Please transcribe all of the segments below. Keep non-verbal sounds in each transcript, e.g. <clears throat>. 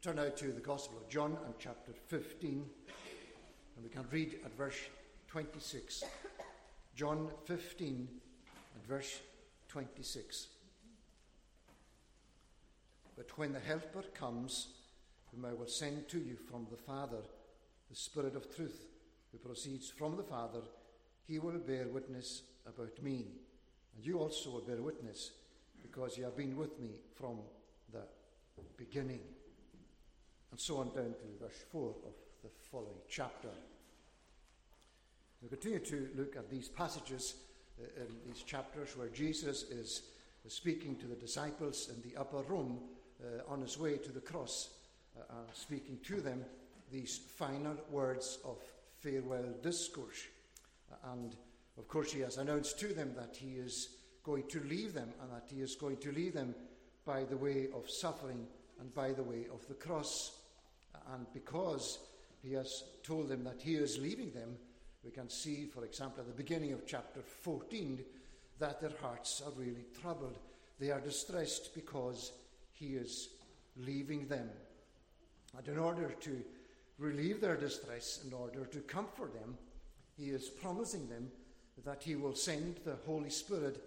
Turn now to the Gospel of John and chapter 15, and we can read at verse 26. John 15 and verse 26. But when the Helper comes, whom I will send to you from the Father, the Spirit of truth, who proceeds from the Father, he will bear witness about me. And you also will bear witness, because you have been with me from the beginning. And so on down to verse 4 of the following chapter. We continue to look at these passages uh, in these chapters where Jesus is, speaking to the disciples in the upper room uh, on his way to the cross, uh, uh, speaking to them these final words of farewell discourse. And of course, he has announced to them that he is going to leave them and that he is going to leave them by the way of suffering and by the way of the cross. And because he has told them that he is leaving them, we can see, for example, at the beginning of chapter 14, that their hearts are really troubled. They are distressed because he is leaving them. And in order to relieve their distress, in order to comfort them, he is promising them that he will send the Holy Spirit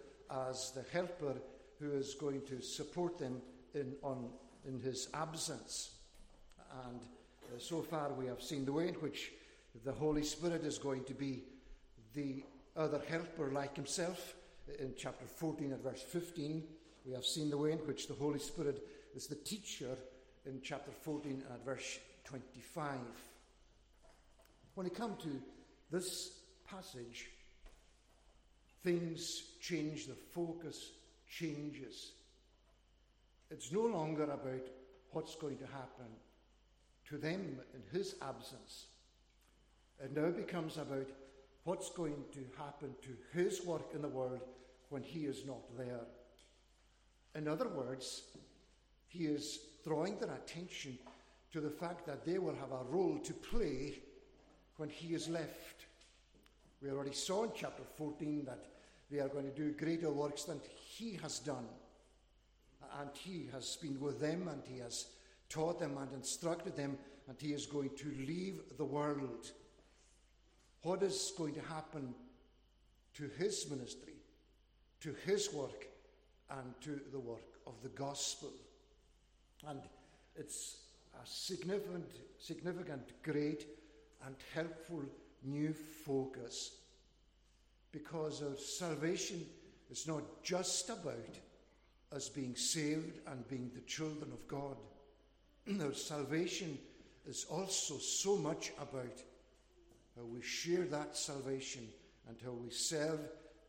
as the helper who is going to support them in, on, in his absence. And uh, so far, we have seen the way in which the Holy Spirit is going to be the other helper like himself. In chapter 14 and verse 15, we have seen the way in which the Holy Spirit is the teacher in chapter 14 and verse 25. When we come to this passage, things change, the focus changes. It's no longer about what's going to happen to them in his absence. It now becomes about what's going to happen to his work in the world when he is not there. In other words, he is drawing their attention to the fact that they will have a role to play when he is left. We already saw in chapter 14 that they are going to do greater works than he has done. And he has been with them and he has taught them and instructed them, and he is going to leave the world. What is going to happen to his ministry, to his work, and to the work of the gospel? And it's a significant, significant, great, and helpful new focus because our salvation is not just about us being saved and being the children of God. <clears throat> our salvation is also so much about how we share that salvation and how we serve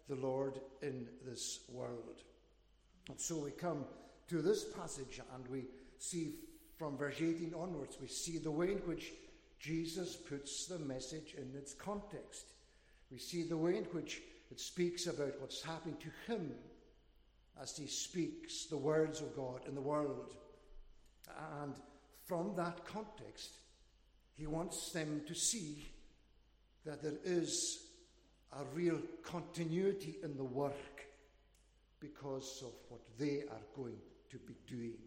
the Lord in this world. And so we come to this passage and we see from verse 18 onwards, we see the way in which Jesus puts the message in its context. We see the way in which it speaks about what's happening to him as he speaks the words of God in the world. And from that context, he wants them to see that there is a real continuity in the work because of what they are going to be doing.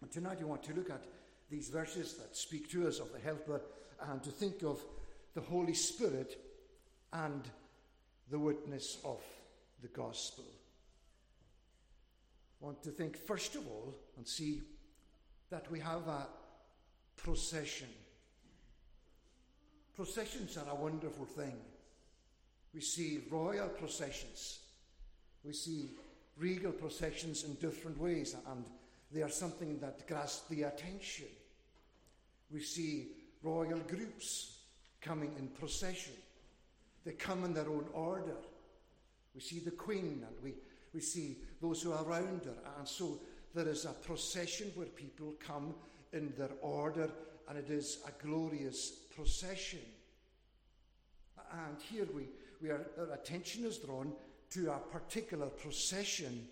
And tonight we want to look at these verses that speak to us of the Helper and to think of the Holy Spirit and the witness of the gospel. Want to think first of all and see that we have a procession. Processions are a wonderful thing. We see royal processions, we see regal processions in different ways, and they are something that grasp the attention. We see royal groups coming in procession. They come in their own order. We see the Queen and we, we see those who are around her. And so there is a procession where people come in their order, and it is a glorious procession. And here we, we are, our attention is drawn to a particular procession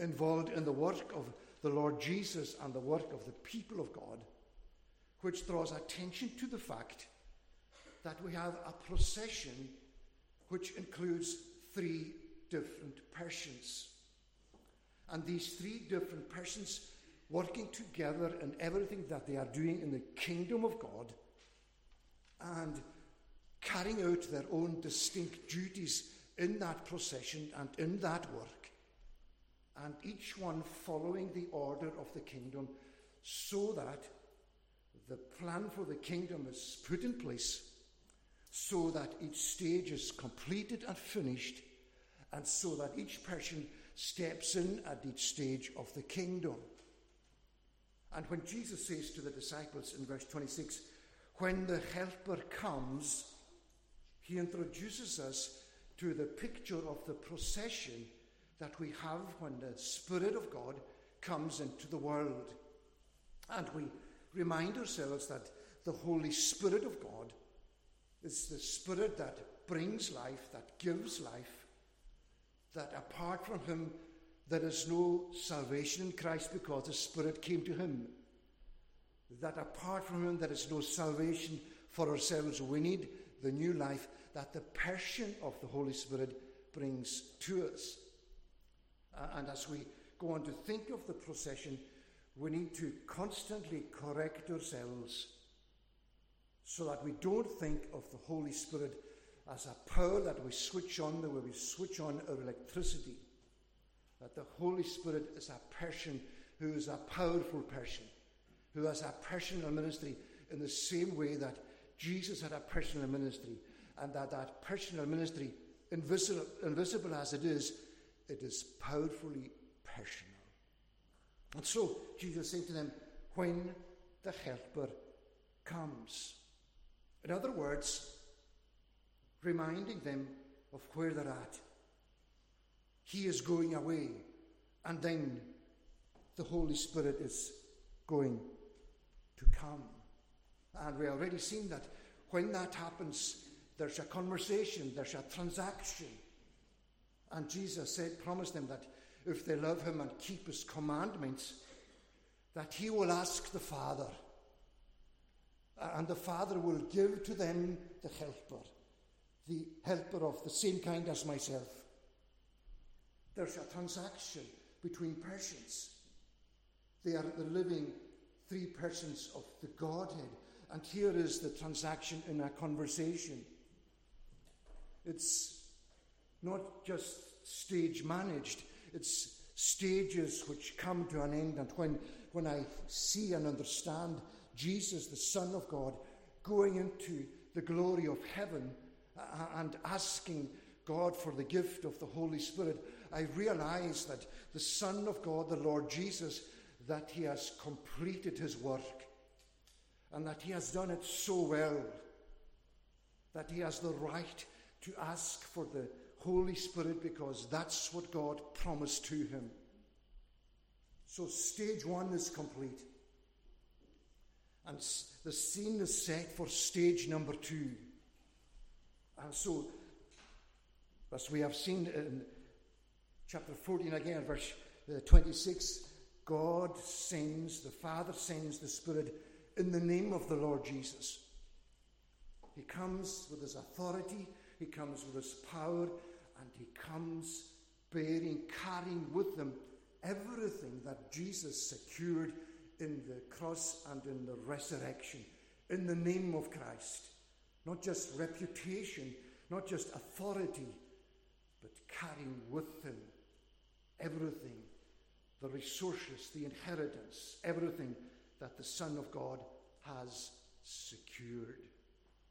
involved in the work of the Lord Jesus and the work of the people of God, which draws attention to the fact that we have a procession which includes three different persons. And these three different persons working together in everything that they are doing in the kingdom of God and carrying out their own distinct duties in that procession and in that work, and each one following the order of the kingdom so that the plan for the kingdom is put in place, so that each stage is completed and finished, and so that each person steps in at each stage of the kingdom. And when Jesus says to the disciples in verse 26, when the Helper comes, he introduces us to the picture of the procession that we have when the Spirit of God comes into the world. And we remind ourselves that the Holy Spirit of God is the Spirit that brings life, that gives life, that apart from Him, there is no salvation in Christ because the Spirit came to Him. That apart from Him, there is no salvation for ourselves. We need the new life that the person of the Holy Spirit brings to us. Uh, and as we go on to think of the procession, we need to constantly correct ourselves so that we don't think of the Holy Spirit as a power that we switch on the way we switch on our electricity. That the Holy Spirit is a person who is a powerful person, who has a personal ministry in the same way that Jesus had a personal ministry, and that that personal ministry, invisible, invisible as it is, it is powerfully personal. And so Jesus said to them, When the Helper comes. In other words, reminding them of where they're at. He is going away, and then the Holy Spirit is going to come. And we already seen that when that happens, there's a conversation, there's a transaction. And Jesus said, promised them that if they love him and keep his commandments, that he will ask the Father. And the Father will give to them the helper, the helper of the same kind as myself. There's a transaction between persons. They are the living three persons of the Godhead. And here is the transaction in a conversation. It's not just stage managed, it's stages which come to an end. And when, when I see and understand Jesus, the Son of God, going into the glory of heaven and asking God for the gift of the Holy Spirit, I realize that the Son of God, the Lord Jesus, that he has completed his work and that he has done it so well that he has the right to ask for the Holy Spirit because that's what God promised to him. So, stage one is complete. And the scene is set for stage number two. And so, as we have seen in chapter 14 again, verse uh, 26, God sends, the Father sends the Spirit in the name of the Lord Jesus. He comes with his authority, he comes with his power, and he comes bearing, carrying with him everything that Jesus secured in the cross and in the resurrection, in the name of Christ. Not just reputation, not just authority, but carrying with him everything the resources, the inheritance, everything that the Son of God has secured.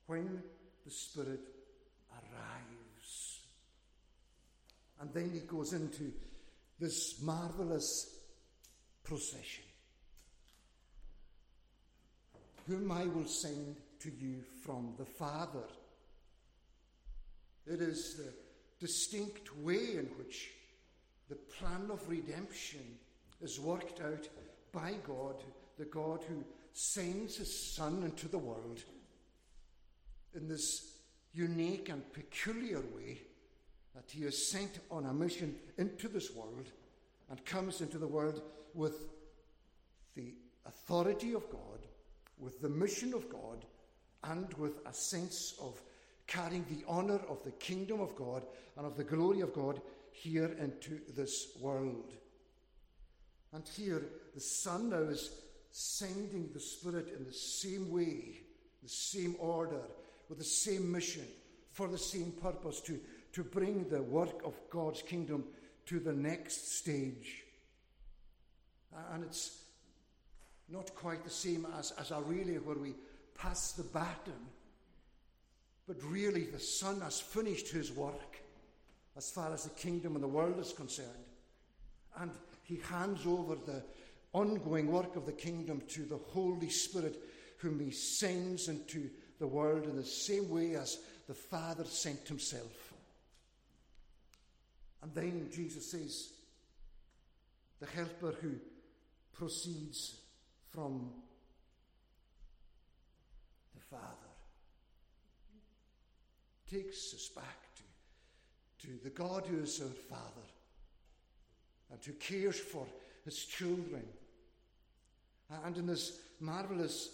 When the Spirit arrives. And then he goes into this marvelous procession. Whom I will send to you from the Father. It is the distinct way in which the plan of redemption is worked out by God, the God who sends his Son into the world in this unique and peculiar way that he is sent on a mission into this world and comes into the world with the authority of God, with the mission of God, and with a sense of carrying the honour of the kingdom of God and of the glory of God here into this world. And here, the Son now is sending the Spirit in the same way, the same order, with the same mission, for the same purpose to, to bring the work of God's kingdom to the next stage. And it's not quite the same as, as a relay, where we pass the baton, but really the Son has finished his work as far as the kingdom and the world is concerned. And he hands over the ongoing work of the kingdom to the Holy Spirit, whom he sends into the world in the same way as the Father sent himself. And then Jesus says, the helper who proceeds from Father takes us back to, to the God who is our Father and who cares for his children. And in this marvelous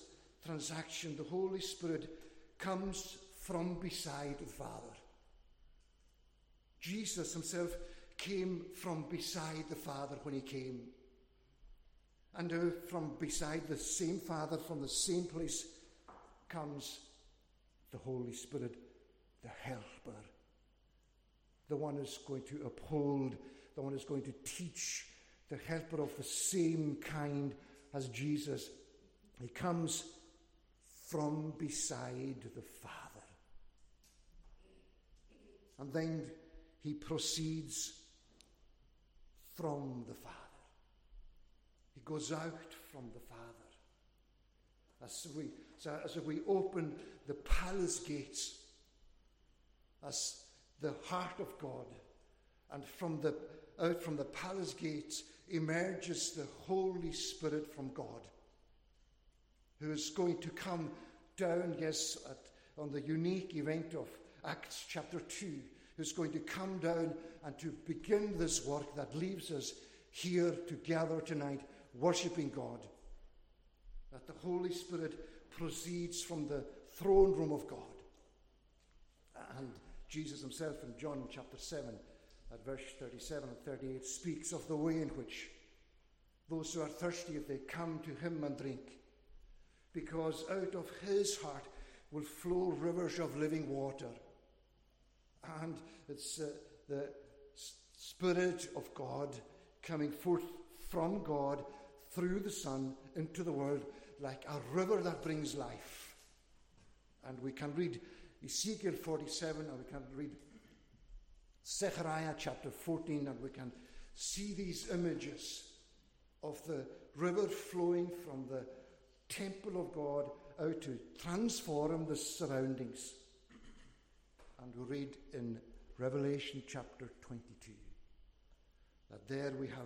transaction, the Holy Spirit comes from beside the Father. Jesus himself came from beside the Father when he came. And from beside the same Father, from the same place, comes the Holy Spirit, the Helper, the one who's going to uphold, the one who's going to teach, the Helper of the same kind as Jesus. He comes from beside the Father. And then he proceeds from the Father. He goes out from the Father. As we, as we open the palace gates, as the heart of God, and from the, out from the palace gates emerges the Holy Spirit from God, who is going to come down, yes, at, on the unique event of Acts chapter 2, who's going to come down and to begin this work that leaves us here together tonight, worshipping God. That the Holy Spirit proceeds from the throne room of God. And Jesus himself in John chapter 7, at verse 37 and 38, speaks of the way in which those who are thirsty, if they come to him and drink, because out of his heart will flow rivers of living water. And it's uh, the Spirit of God coming forth from God through the Son into the world like a river that brings life. And we can read Ezekiel 47 and we can read Zechariah chapter 14 and we can see these images of the river flowing from the temple of God out to transform the surroundings. And we read in Revelation chapter 22 that there we have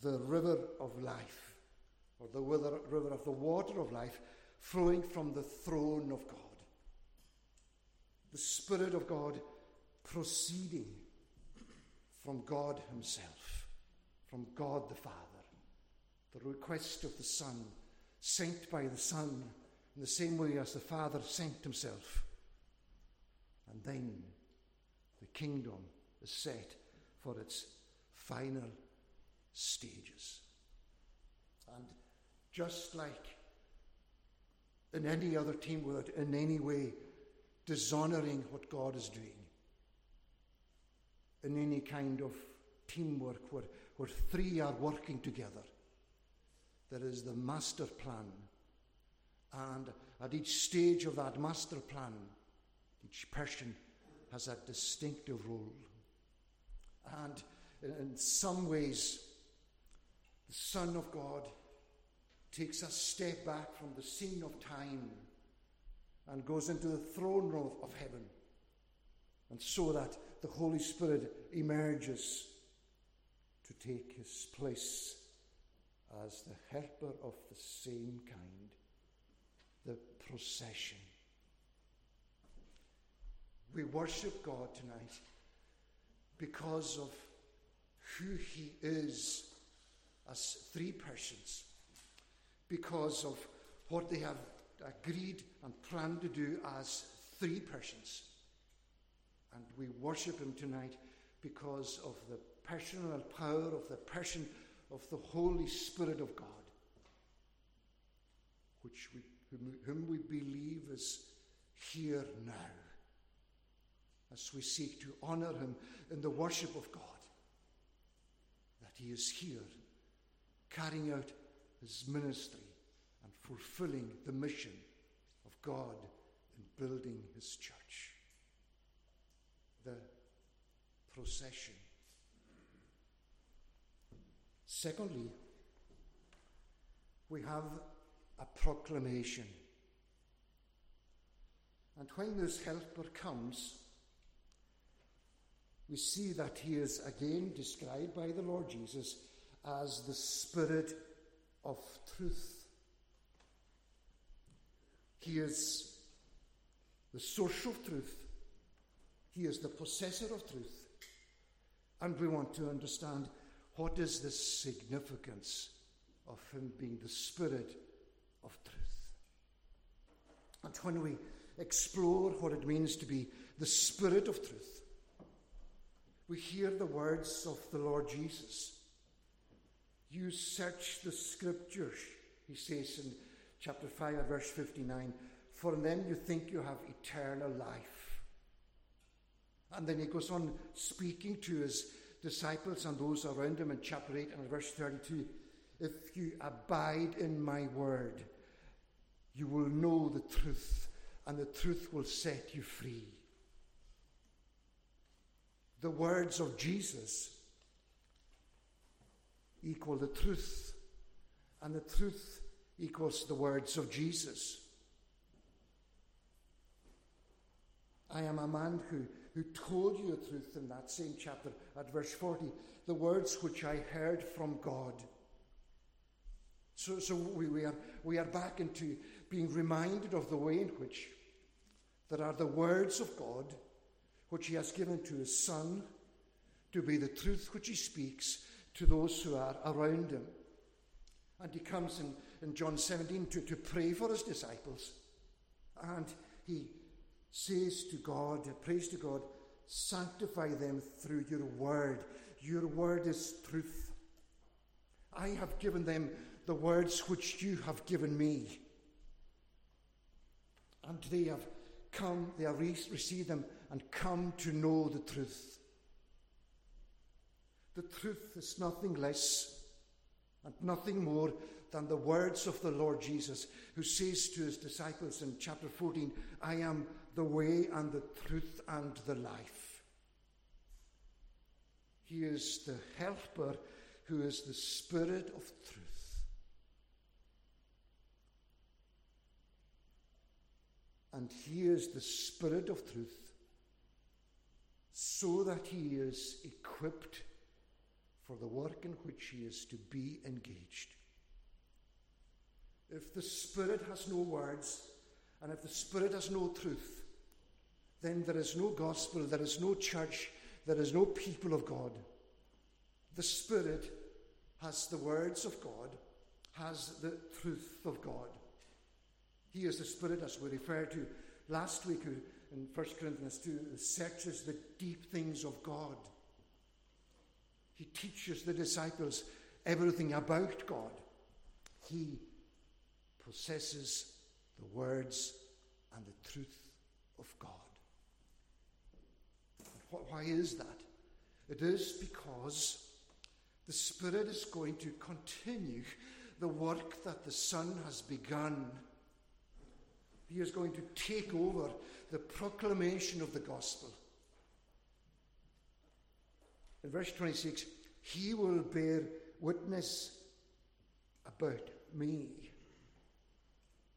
the river of life, or the river of the water of life, flowing from the throne of God. The Spirit of God proceeding from God Himself, from God the Father. The request of the Son, sent by the Son, in the same way as the Father sent Himself. And then the kingdom is set for its final stages. Just like in any other team in any way dishonoring what God is doing, in any kind of teamwork where, where three are working together, there is the master plan. And at each stage of that master plan, each person has a distinctive role. And in some ways, the Son of God takes a step back from the scene of time and goes into the throne room of heaven. And so that the Holy Spirit emerges to take his place as the helper of the same kind, the procession. We worship God tonight because of who He is as three persons, because of what they have agreed and planned to do as three persons. And we worship Him tonight because of the personal power of the person of the Holy Spirit of God, which we, whom, whom we believe is here now, as we seek to honor him in the worship of God, that he is here carrying out his ministry and fulfilling the mission of God in building his church. The procession. Secondly, we have a proclamation. And when this helper comes, we see that he is again described by the Lord Jesus as the Spirit of truth. He is the source of truth, he is the possessor of truth. And we want to understand what is the significance of him being the Spirit of truth. And when we explore what it means to be the Spirit of truth, we hear the words of the Lord Jesus. You search the Scriptures, he says in chapter 5, verse 59, for in them you think you have eternal life. And then he goes on speaking to his disciples and those around him in chapter 8 and verse 32 If you abide in my word, you will know the truth, and the truth will set you free. The words of Jesus equal the truth, and the truth equals the words of Jesus. I am a man who, who told you the truth in that same chapter at verse 40, the words which I heard from God. So, so we, we, are, we are back into being reminded of the way in which there are the words of God which He has given to His Son to be the truth which He speaks to those who are around Him. And He comes in, in John 17 to, to pray for His disciples. And He says to God, prays to God, sanctify them through your word. Your word is truth. I have given them the words which you have given me. And they have come, they have received them and come to know the truth. The truth is nothing less and nothing more than the words of the Lord Jesus, who says to his disciples in chapter 14, I am the way and the truth and the life. He is the helper who is the Spirit of truth. And He is the Spirit of truth so that He is equipped for the work in which He is to be engaged. If the Spirit has no words, and if the Spirit has no truth, then there is no gospel, there is no church, there is no people of God. The Spirit has the words of God, has the truth of God. He is the Spirit, as we referred to last week in 1 Corinthians 2, who searches the deep things of God. He teaches the disciples everything about God. He possesses the words and the truth of God. Why is that? It is because the Spirit is going to continue the work that the Son has begun. He is going to take over the proclamation of the gospel. In verse 26, He will bear witness about me.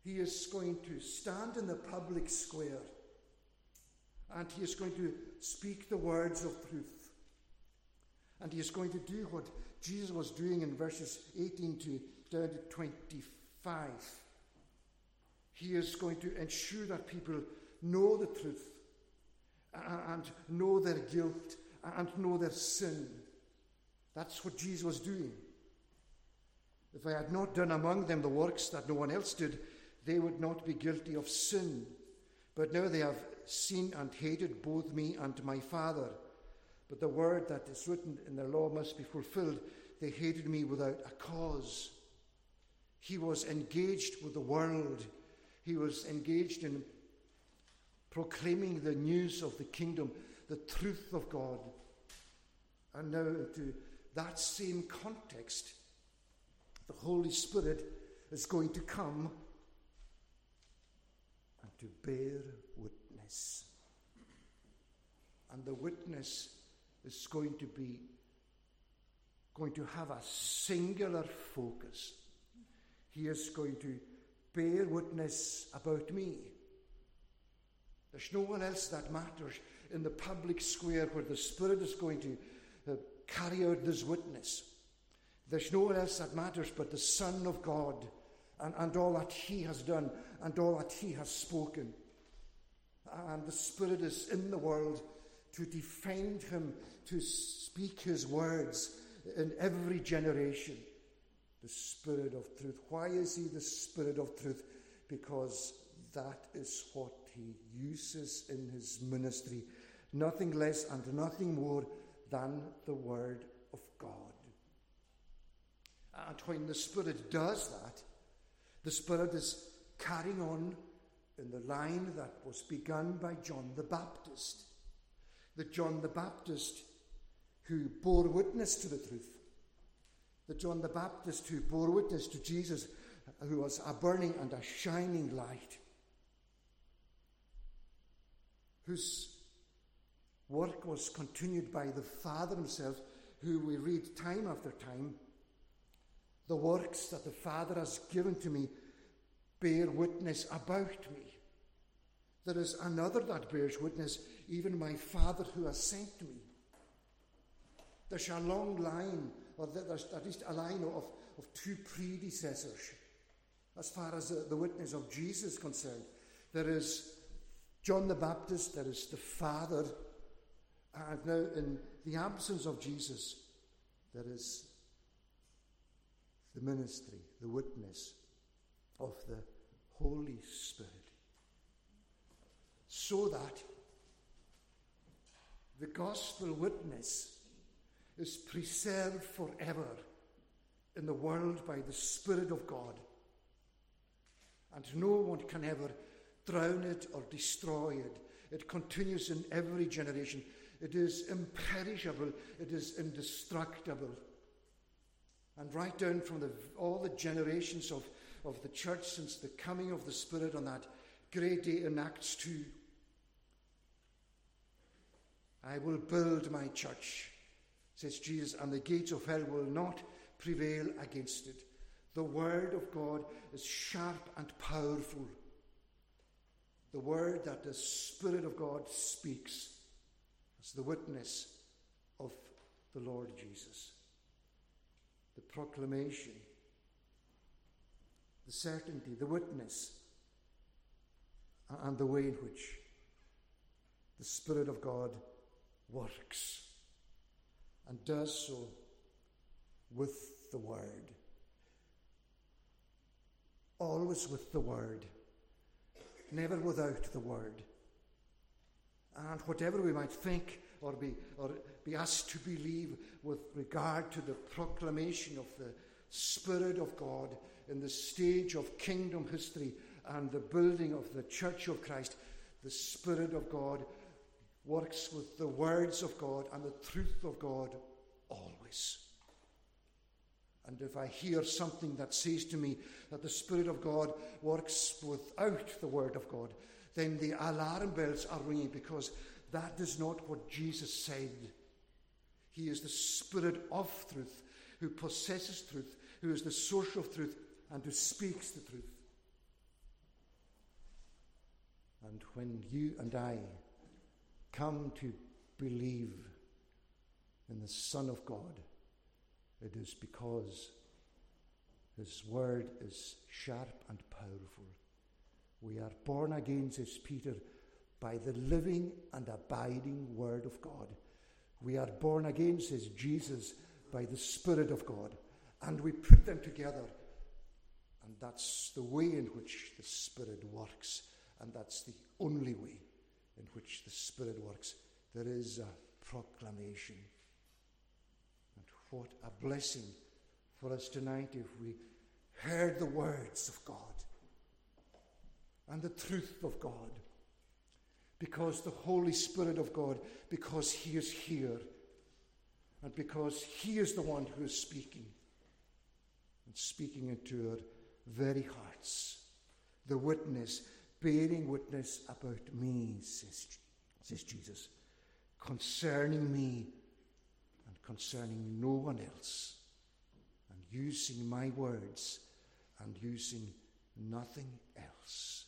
He is going to stand in the public square and he is going to speak the words of truth. And he is going to do what Jesus was doing in verses 18 to to 25. He is going to ensure that people know the truth and know their guilt and know their sin. That's what Jesus was doing. If I had not done among them the works that no one else did, they would not be guilty of sin. But now they have seen and hated both me and my Father. But the word that is written in their law must be fulfilled. they hated me without a cause. He was engaged with the world. He was engaged in proclaiming the news of the kingdom, the truth of God. And now, to that same context, the Holy Spirit is going to come and to bear witness. And the witness is going to be going to have a singular focus. He is going to bear witness about me. There's no one else that matters in the public square where the Spirit is going to uh, carry out this witness. There's no one else that matters but the Son of God and, and all that He has done and all that He has spoken. And the Spirit is in the world to defend Him, to speak His words in every generation. The Spirit of truth. Why is He the Spirit of truth? Because that is what He uses in His ministry. Nothing less and nothing more than the Word of God. And when the Spirit does that, the Spirit is carrying on in the line that was begun by John the Baptist. That John the Baptist, who bore witness to the truth, that John the Baptist, who bore witness to Jesus, who was a burning and a shining light, whose work was continued by the Father Himself, who we read time after time. The works that the Father has given to me bear witness about me. There is another that bears witness, even my Father who has sent me. There's a long line, or there's at least a line of, of two predecessors as far as the, the witness of Jesus is concerned. There is John the Baptist, there is the Father, and now in the absence of Jesus, there is the ministry, the witness of the Holy Spirit. So that the gospel witness is preserved forever in the world by the Spirit of God. And no one can ever drown it or destroy it. It continues in every generation. It is imperishable. It is indestructible. And right down from the, all the generations of, of the church since the coming of the Spirit on that great day in Acts 2, I will build my church, says Jesus, and the gates of hell will not prevail against it. The word of God is sharp and powerful. The word that the Spirit of God speaks as the witness of the Lord Jesus. The proclamation, the certainty, the witness, and the way in which the Spirit of God works and does so with the Word. Always with the Word, never without the Word. And whatever we might think or be, or be asked to believe with regard to the proclamation of the Spirit of God in the stage of kingdom history and the building of the Church of Christ, the Spirit of God works with the words of God and the truth of God always. And if I hear something that says to me that the Spirit of God works without the Word of God, then the alarm bells are ringing because that is not what Jesus said. He is the Spirit of truth, who possesses truth, who is the source of truth, and who speaks the truth. And when you and I come to believe in the Son of God, it is because His word is sharp and powerful. We are born again, says Peter, by the living and abiding word of God. We are born again, says Jesus, by the Spirit of God. And we put them together. And that's the way in which the Spirit works. And that's the only way in which the Spirit works. There is a proclamation. And what a blessing for us tonight if we heard the words of God and the truth of God. Because the Holy Spirit of God, because He is here, and because He is the one who is speaking, and speaking into our very hearts. The witness, bearing witness about me, says, says Jesus, concerning me and concerning no one else, and using my words and using nothing else.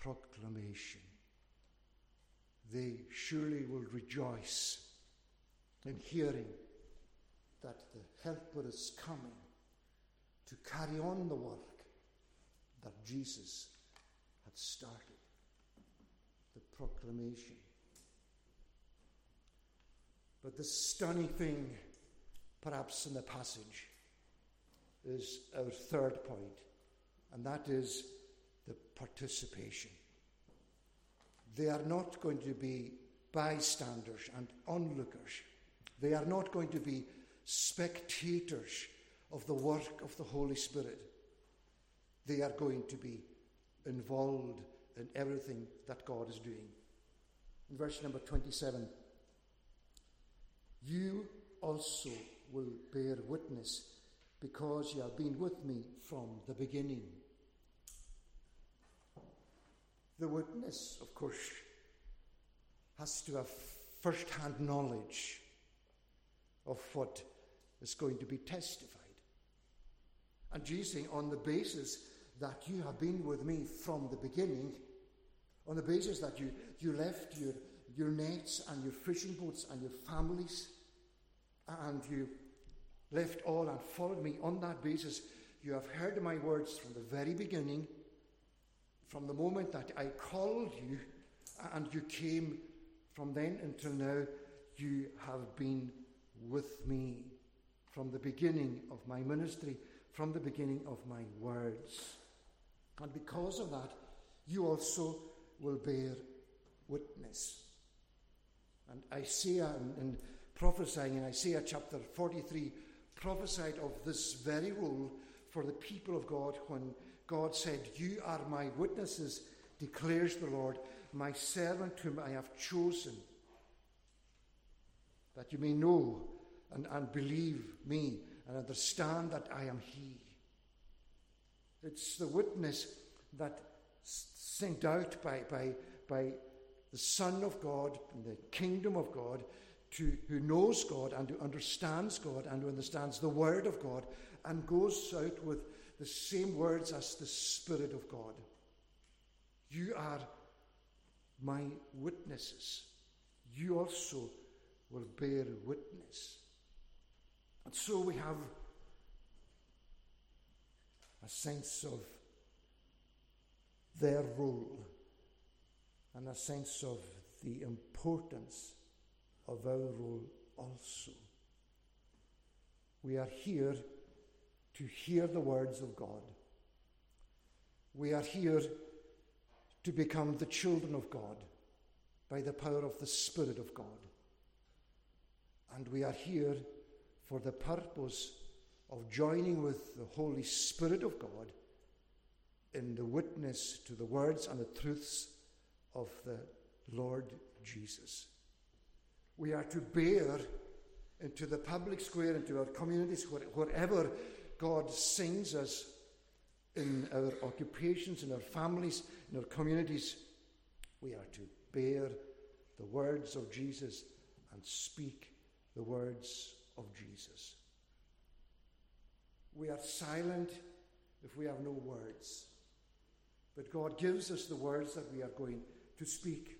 Proclamation. They surely will rejoice in hearing that the Helper is coming to carry on the work that Jesus had started. The proclamation. But the stunning thing, perhaps in the passage, is our third point, and that is the participation. They are not going to be bystanders and onlookers. They are not going to be spectators of the work of the Holy Spirit. They are going to be involved in everything that God is doing. In verse number 27, you also will bear witness because you have been with me from the beginning. The witness, of course, has to have first hand knowledge of what is going to be testified. And Jesus saying, on the basis that you have been with me from the beginning, on the basis that you, you left your, your nets and your fishing boats and your families, and you left all and followed me, on that basis, you have heard my words from the very beginning, from the moment that I called you, and you came from then until now, you have been with me from the beginning of my ministry from the beginning of my words. And because of that, you also will bear witness. And Isaiah, in, in prophesying in Isaiah chapter 43, prophesied of this very rule for the people of God when God said, You are my witnesses, declares the Lord, my servant whom I have chosen, that you may know and, and believe me and understand that I am He. It's the witness that sent out by, by, by the Son of God, the kingdom of God, to, who knows God and who understands God and who understands the Word of God and goes out with the same words as the Spirit of God. You are my witnesses. You also will bear witness. And so we have a sense of their role and a sense of the importance of our role also. We are here to hear the words of God. We are here to become the children of God by the power of the Spirit of God. And we are here for the purpose of joining with the Holy Spirit of God in the witness to the words and the truths of the Lord Jesus. We are to bear into the public square, into our communities, wherever God sends us in our occupations, in our families, in our communities, we are to bear the words of Jesus and speak the words of Jesus. We are silent if we have no words. But God gives us the words that we are going to speak.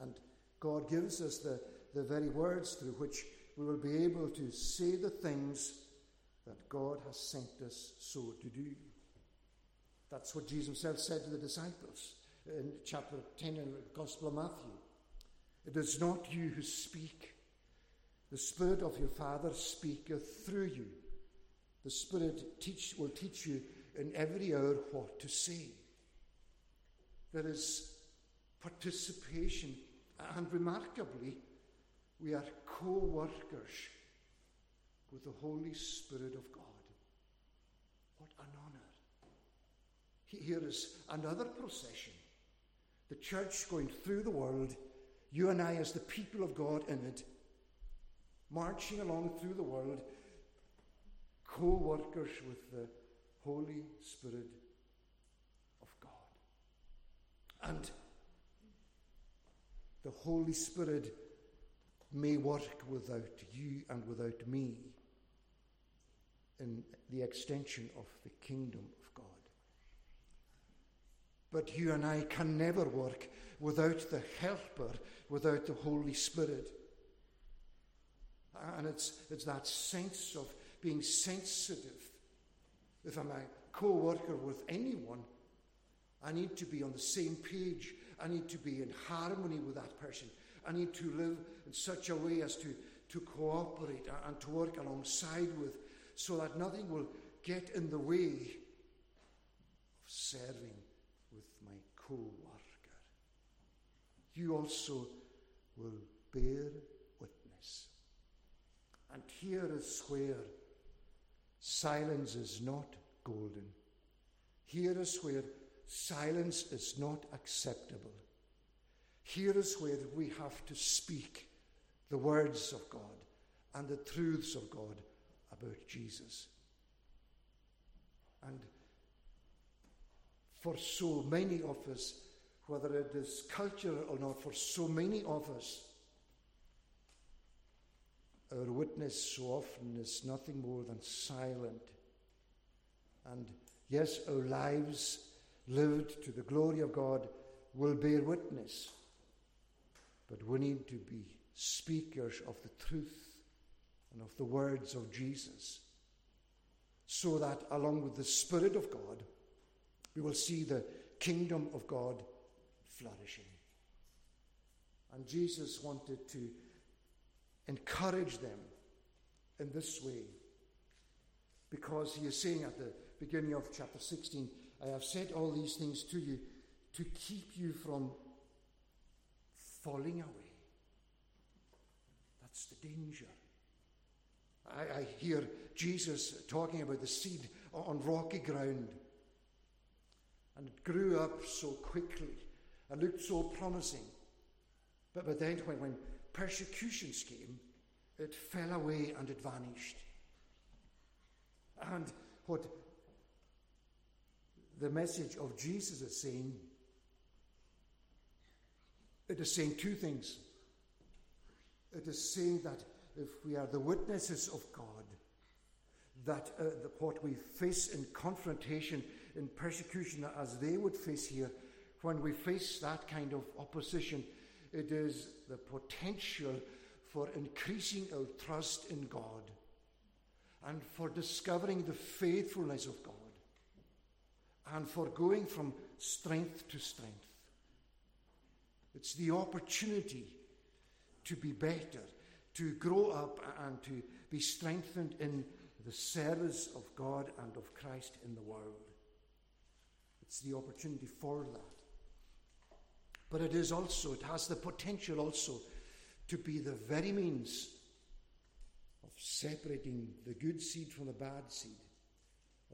And God gives us the, the very words through which we will be able to say the things that God has sent us so to do. That's what Jesus himself said to the disciples in chapter 10 in the Gospel of Matthew. It is not you who speak, the Spirit of your Father speaketh through you. The Spirit teach, will teach you in every hour what to say. There is participation, and remarkably, We are co workers with the Holy Spirit of God. What an honor. Here is another procession. The church going through the world, you and I, as the people of God in it, marching along through the world, co workers with the Holy Spirit of God. And the Holy Spirit may work without you and without me in the extension of the kingdom of God. But you and I can never work without the helper, without the Holy Spirit. And it's, it's that sense of being sensitive. If I'm a co worker with anyone, I need to be on the same page. I need to be in harmony with that person. I need to live in such a way as to, to cooperate and to work alongside with so that nothing will get in the way of serving with my co worker. You also will bear witness. And here is where silence is not golden. Here is where silence is not acceptable. Here is where we have to speak the words of God and the truths of God about Jesus. And for so many of us, whether it is cultural or not, for so many of us, our witness so often is nothing more than silent. And yes, our lives lived to the glory of God will bear witness. But we need to be speakers of the truth and of the words of Jesus, so that along with the Spirit of God, we will see the kingdom of God flourishing. And Jesus wanted to encourage them in this way because he is saying at the beginning of chapter 16, I have said all these things to you to keep you from falling away. That's the danger. I, I hear Jesus talking about the seed on rocky ground. And it grew up so quickly and looked so promising. But, but then, when, when persecutions came, it fell away and it vanished. And what the message of Jesus is saying, it is saying two things. It is saying that if we are the witnesses of God, that uh, the, what we face in confrontation, in persecution, as they would face here, when we face that kind of opposition, it is the potential for increasing our trust in God and for discovering the faithfulness of God and for going from strength to strength. It's the opportunity to be better, to grow up and to be strengthened in the service of God and of Christ in the world. It's the opportunity for that. But it is also, it has the potential also to be the very means of separating the good seed from the bad seed,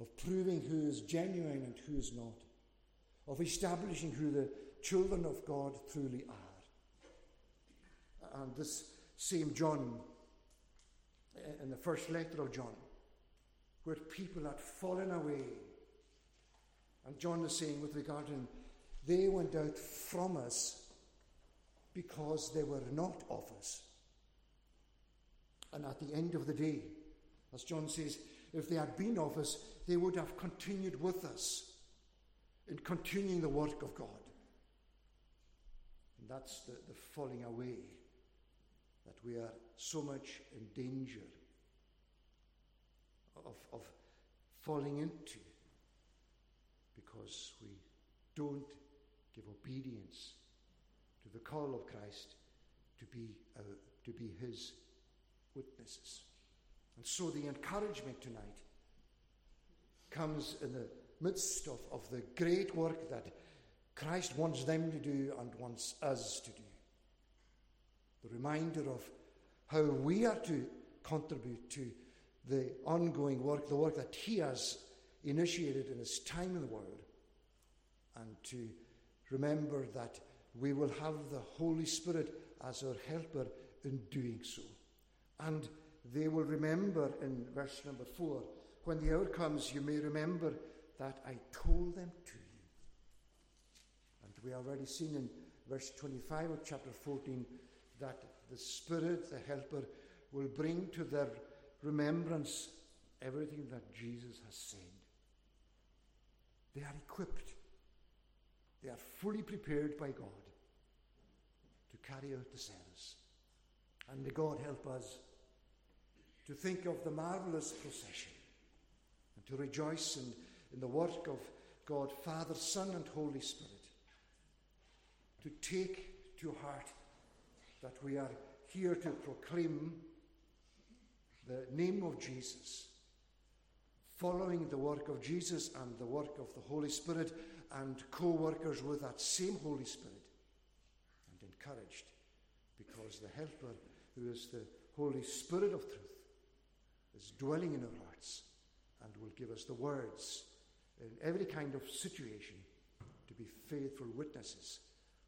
of proving who is genuine and who is not, of establishing who the children of God truly are. And this same John, eh, in the first letter of John, where people had fallen away. And John is saying, with regard to him, they went out from us because they were not of us. And at the end of the day, as John says, if they had been of us, they would have continued with us in continuing the work of God. And that's the, the falling away that we are so much in danger of, of falling into because we don't give obedience to the call of Christ to be, uh, to be his witnesses. And so the encouragement tonight comes in the midst of, of the great work that Christ wants them to do and wants us to do. The reminder of how we are to contribute to the ongoing work, the work that He has initiated in His time in the world, and to remember that we will have the Holy Spirit as our helper in doing so. And they will remember in verse number four when the hour comes, you may remember that I told them to you. And we already seen in verse 25 of chapter 14 that the Spirit, the Helper, will bring to their remembrance everything that Jesus has said. They are equipped, they are fully prepared by God to carry out the service. And may God help us to think of the marvelous procession and to rejoice in, in the work of God, Father, Son, and Holy Spirit. To take to heart that we are here to proclaim the name of Jesus, following the work of Jesus and the work of the Holy Spirit, and co workers with that same Holy Spirit, and encouraged because the Helper, who is the Holy Spirit of truth, is dwelling in our hearts and will give us the words in every kind of situation to be faithful witnesses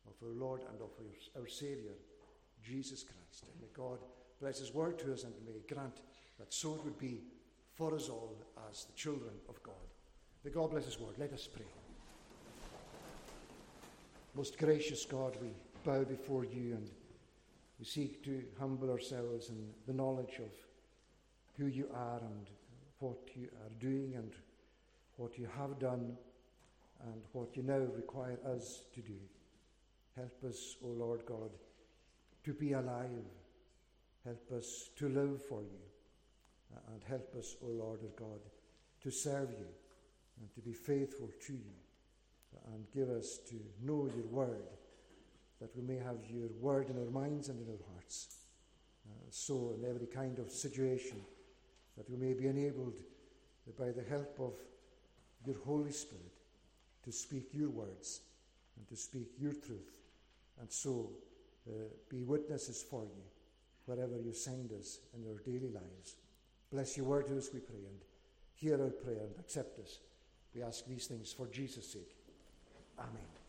of our Lord and of our, our Saviour, Jesus Christ. And may God bless His word to us and may grant that so it would be for us all as the children of God. May God bless His word. Let us pray. Most gracious God, we bow before you and we seek to humble ourselves in the knowledge of who you are and what you are doing and what you have done and what you now require us to do. Help us, O Lord God, to be alive. Help us to live for you. And help us, O Lord of God, to serve you and to be faithful to you. And give us to know your word, that we may have your word in our minds and in our hearts. Uh, so, in every kind of situation, that we may be enabled by the help of your Holy Spirit to speak your words and to speak your truth, and so uh, be witnesses for you wherever you send us in our daily lives. Bless your word to us, we pray, and hear our prayer and accept us. We ask these things for Jesus' sake. Amen.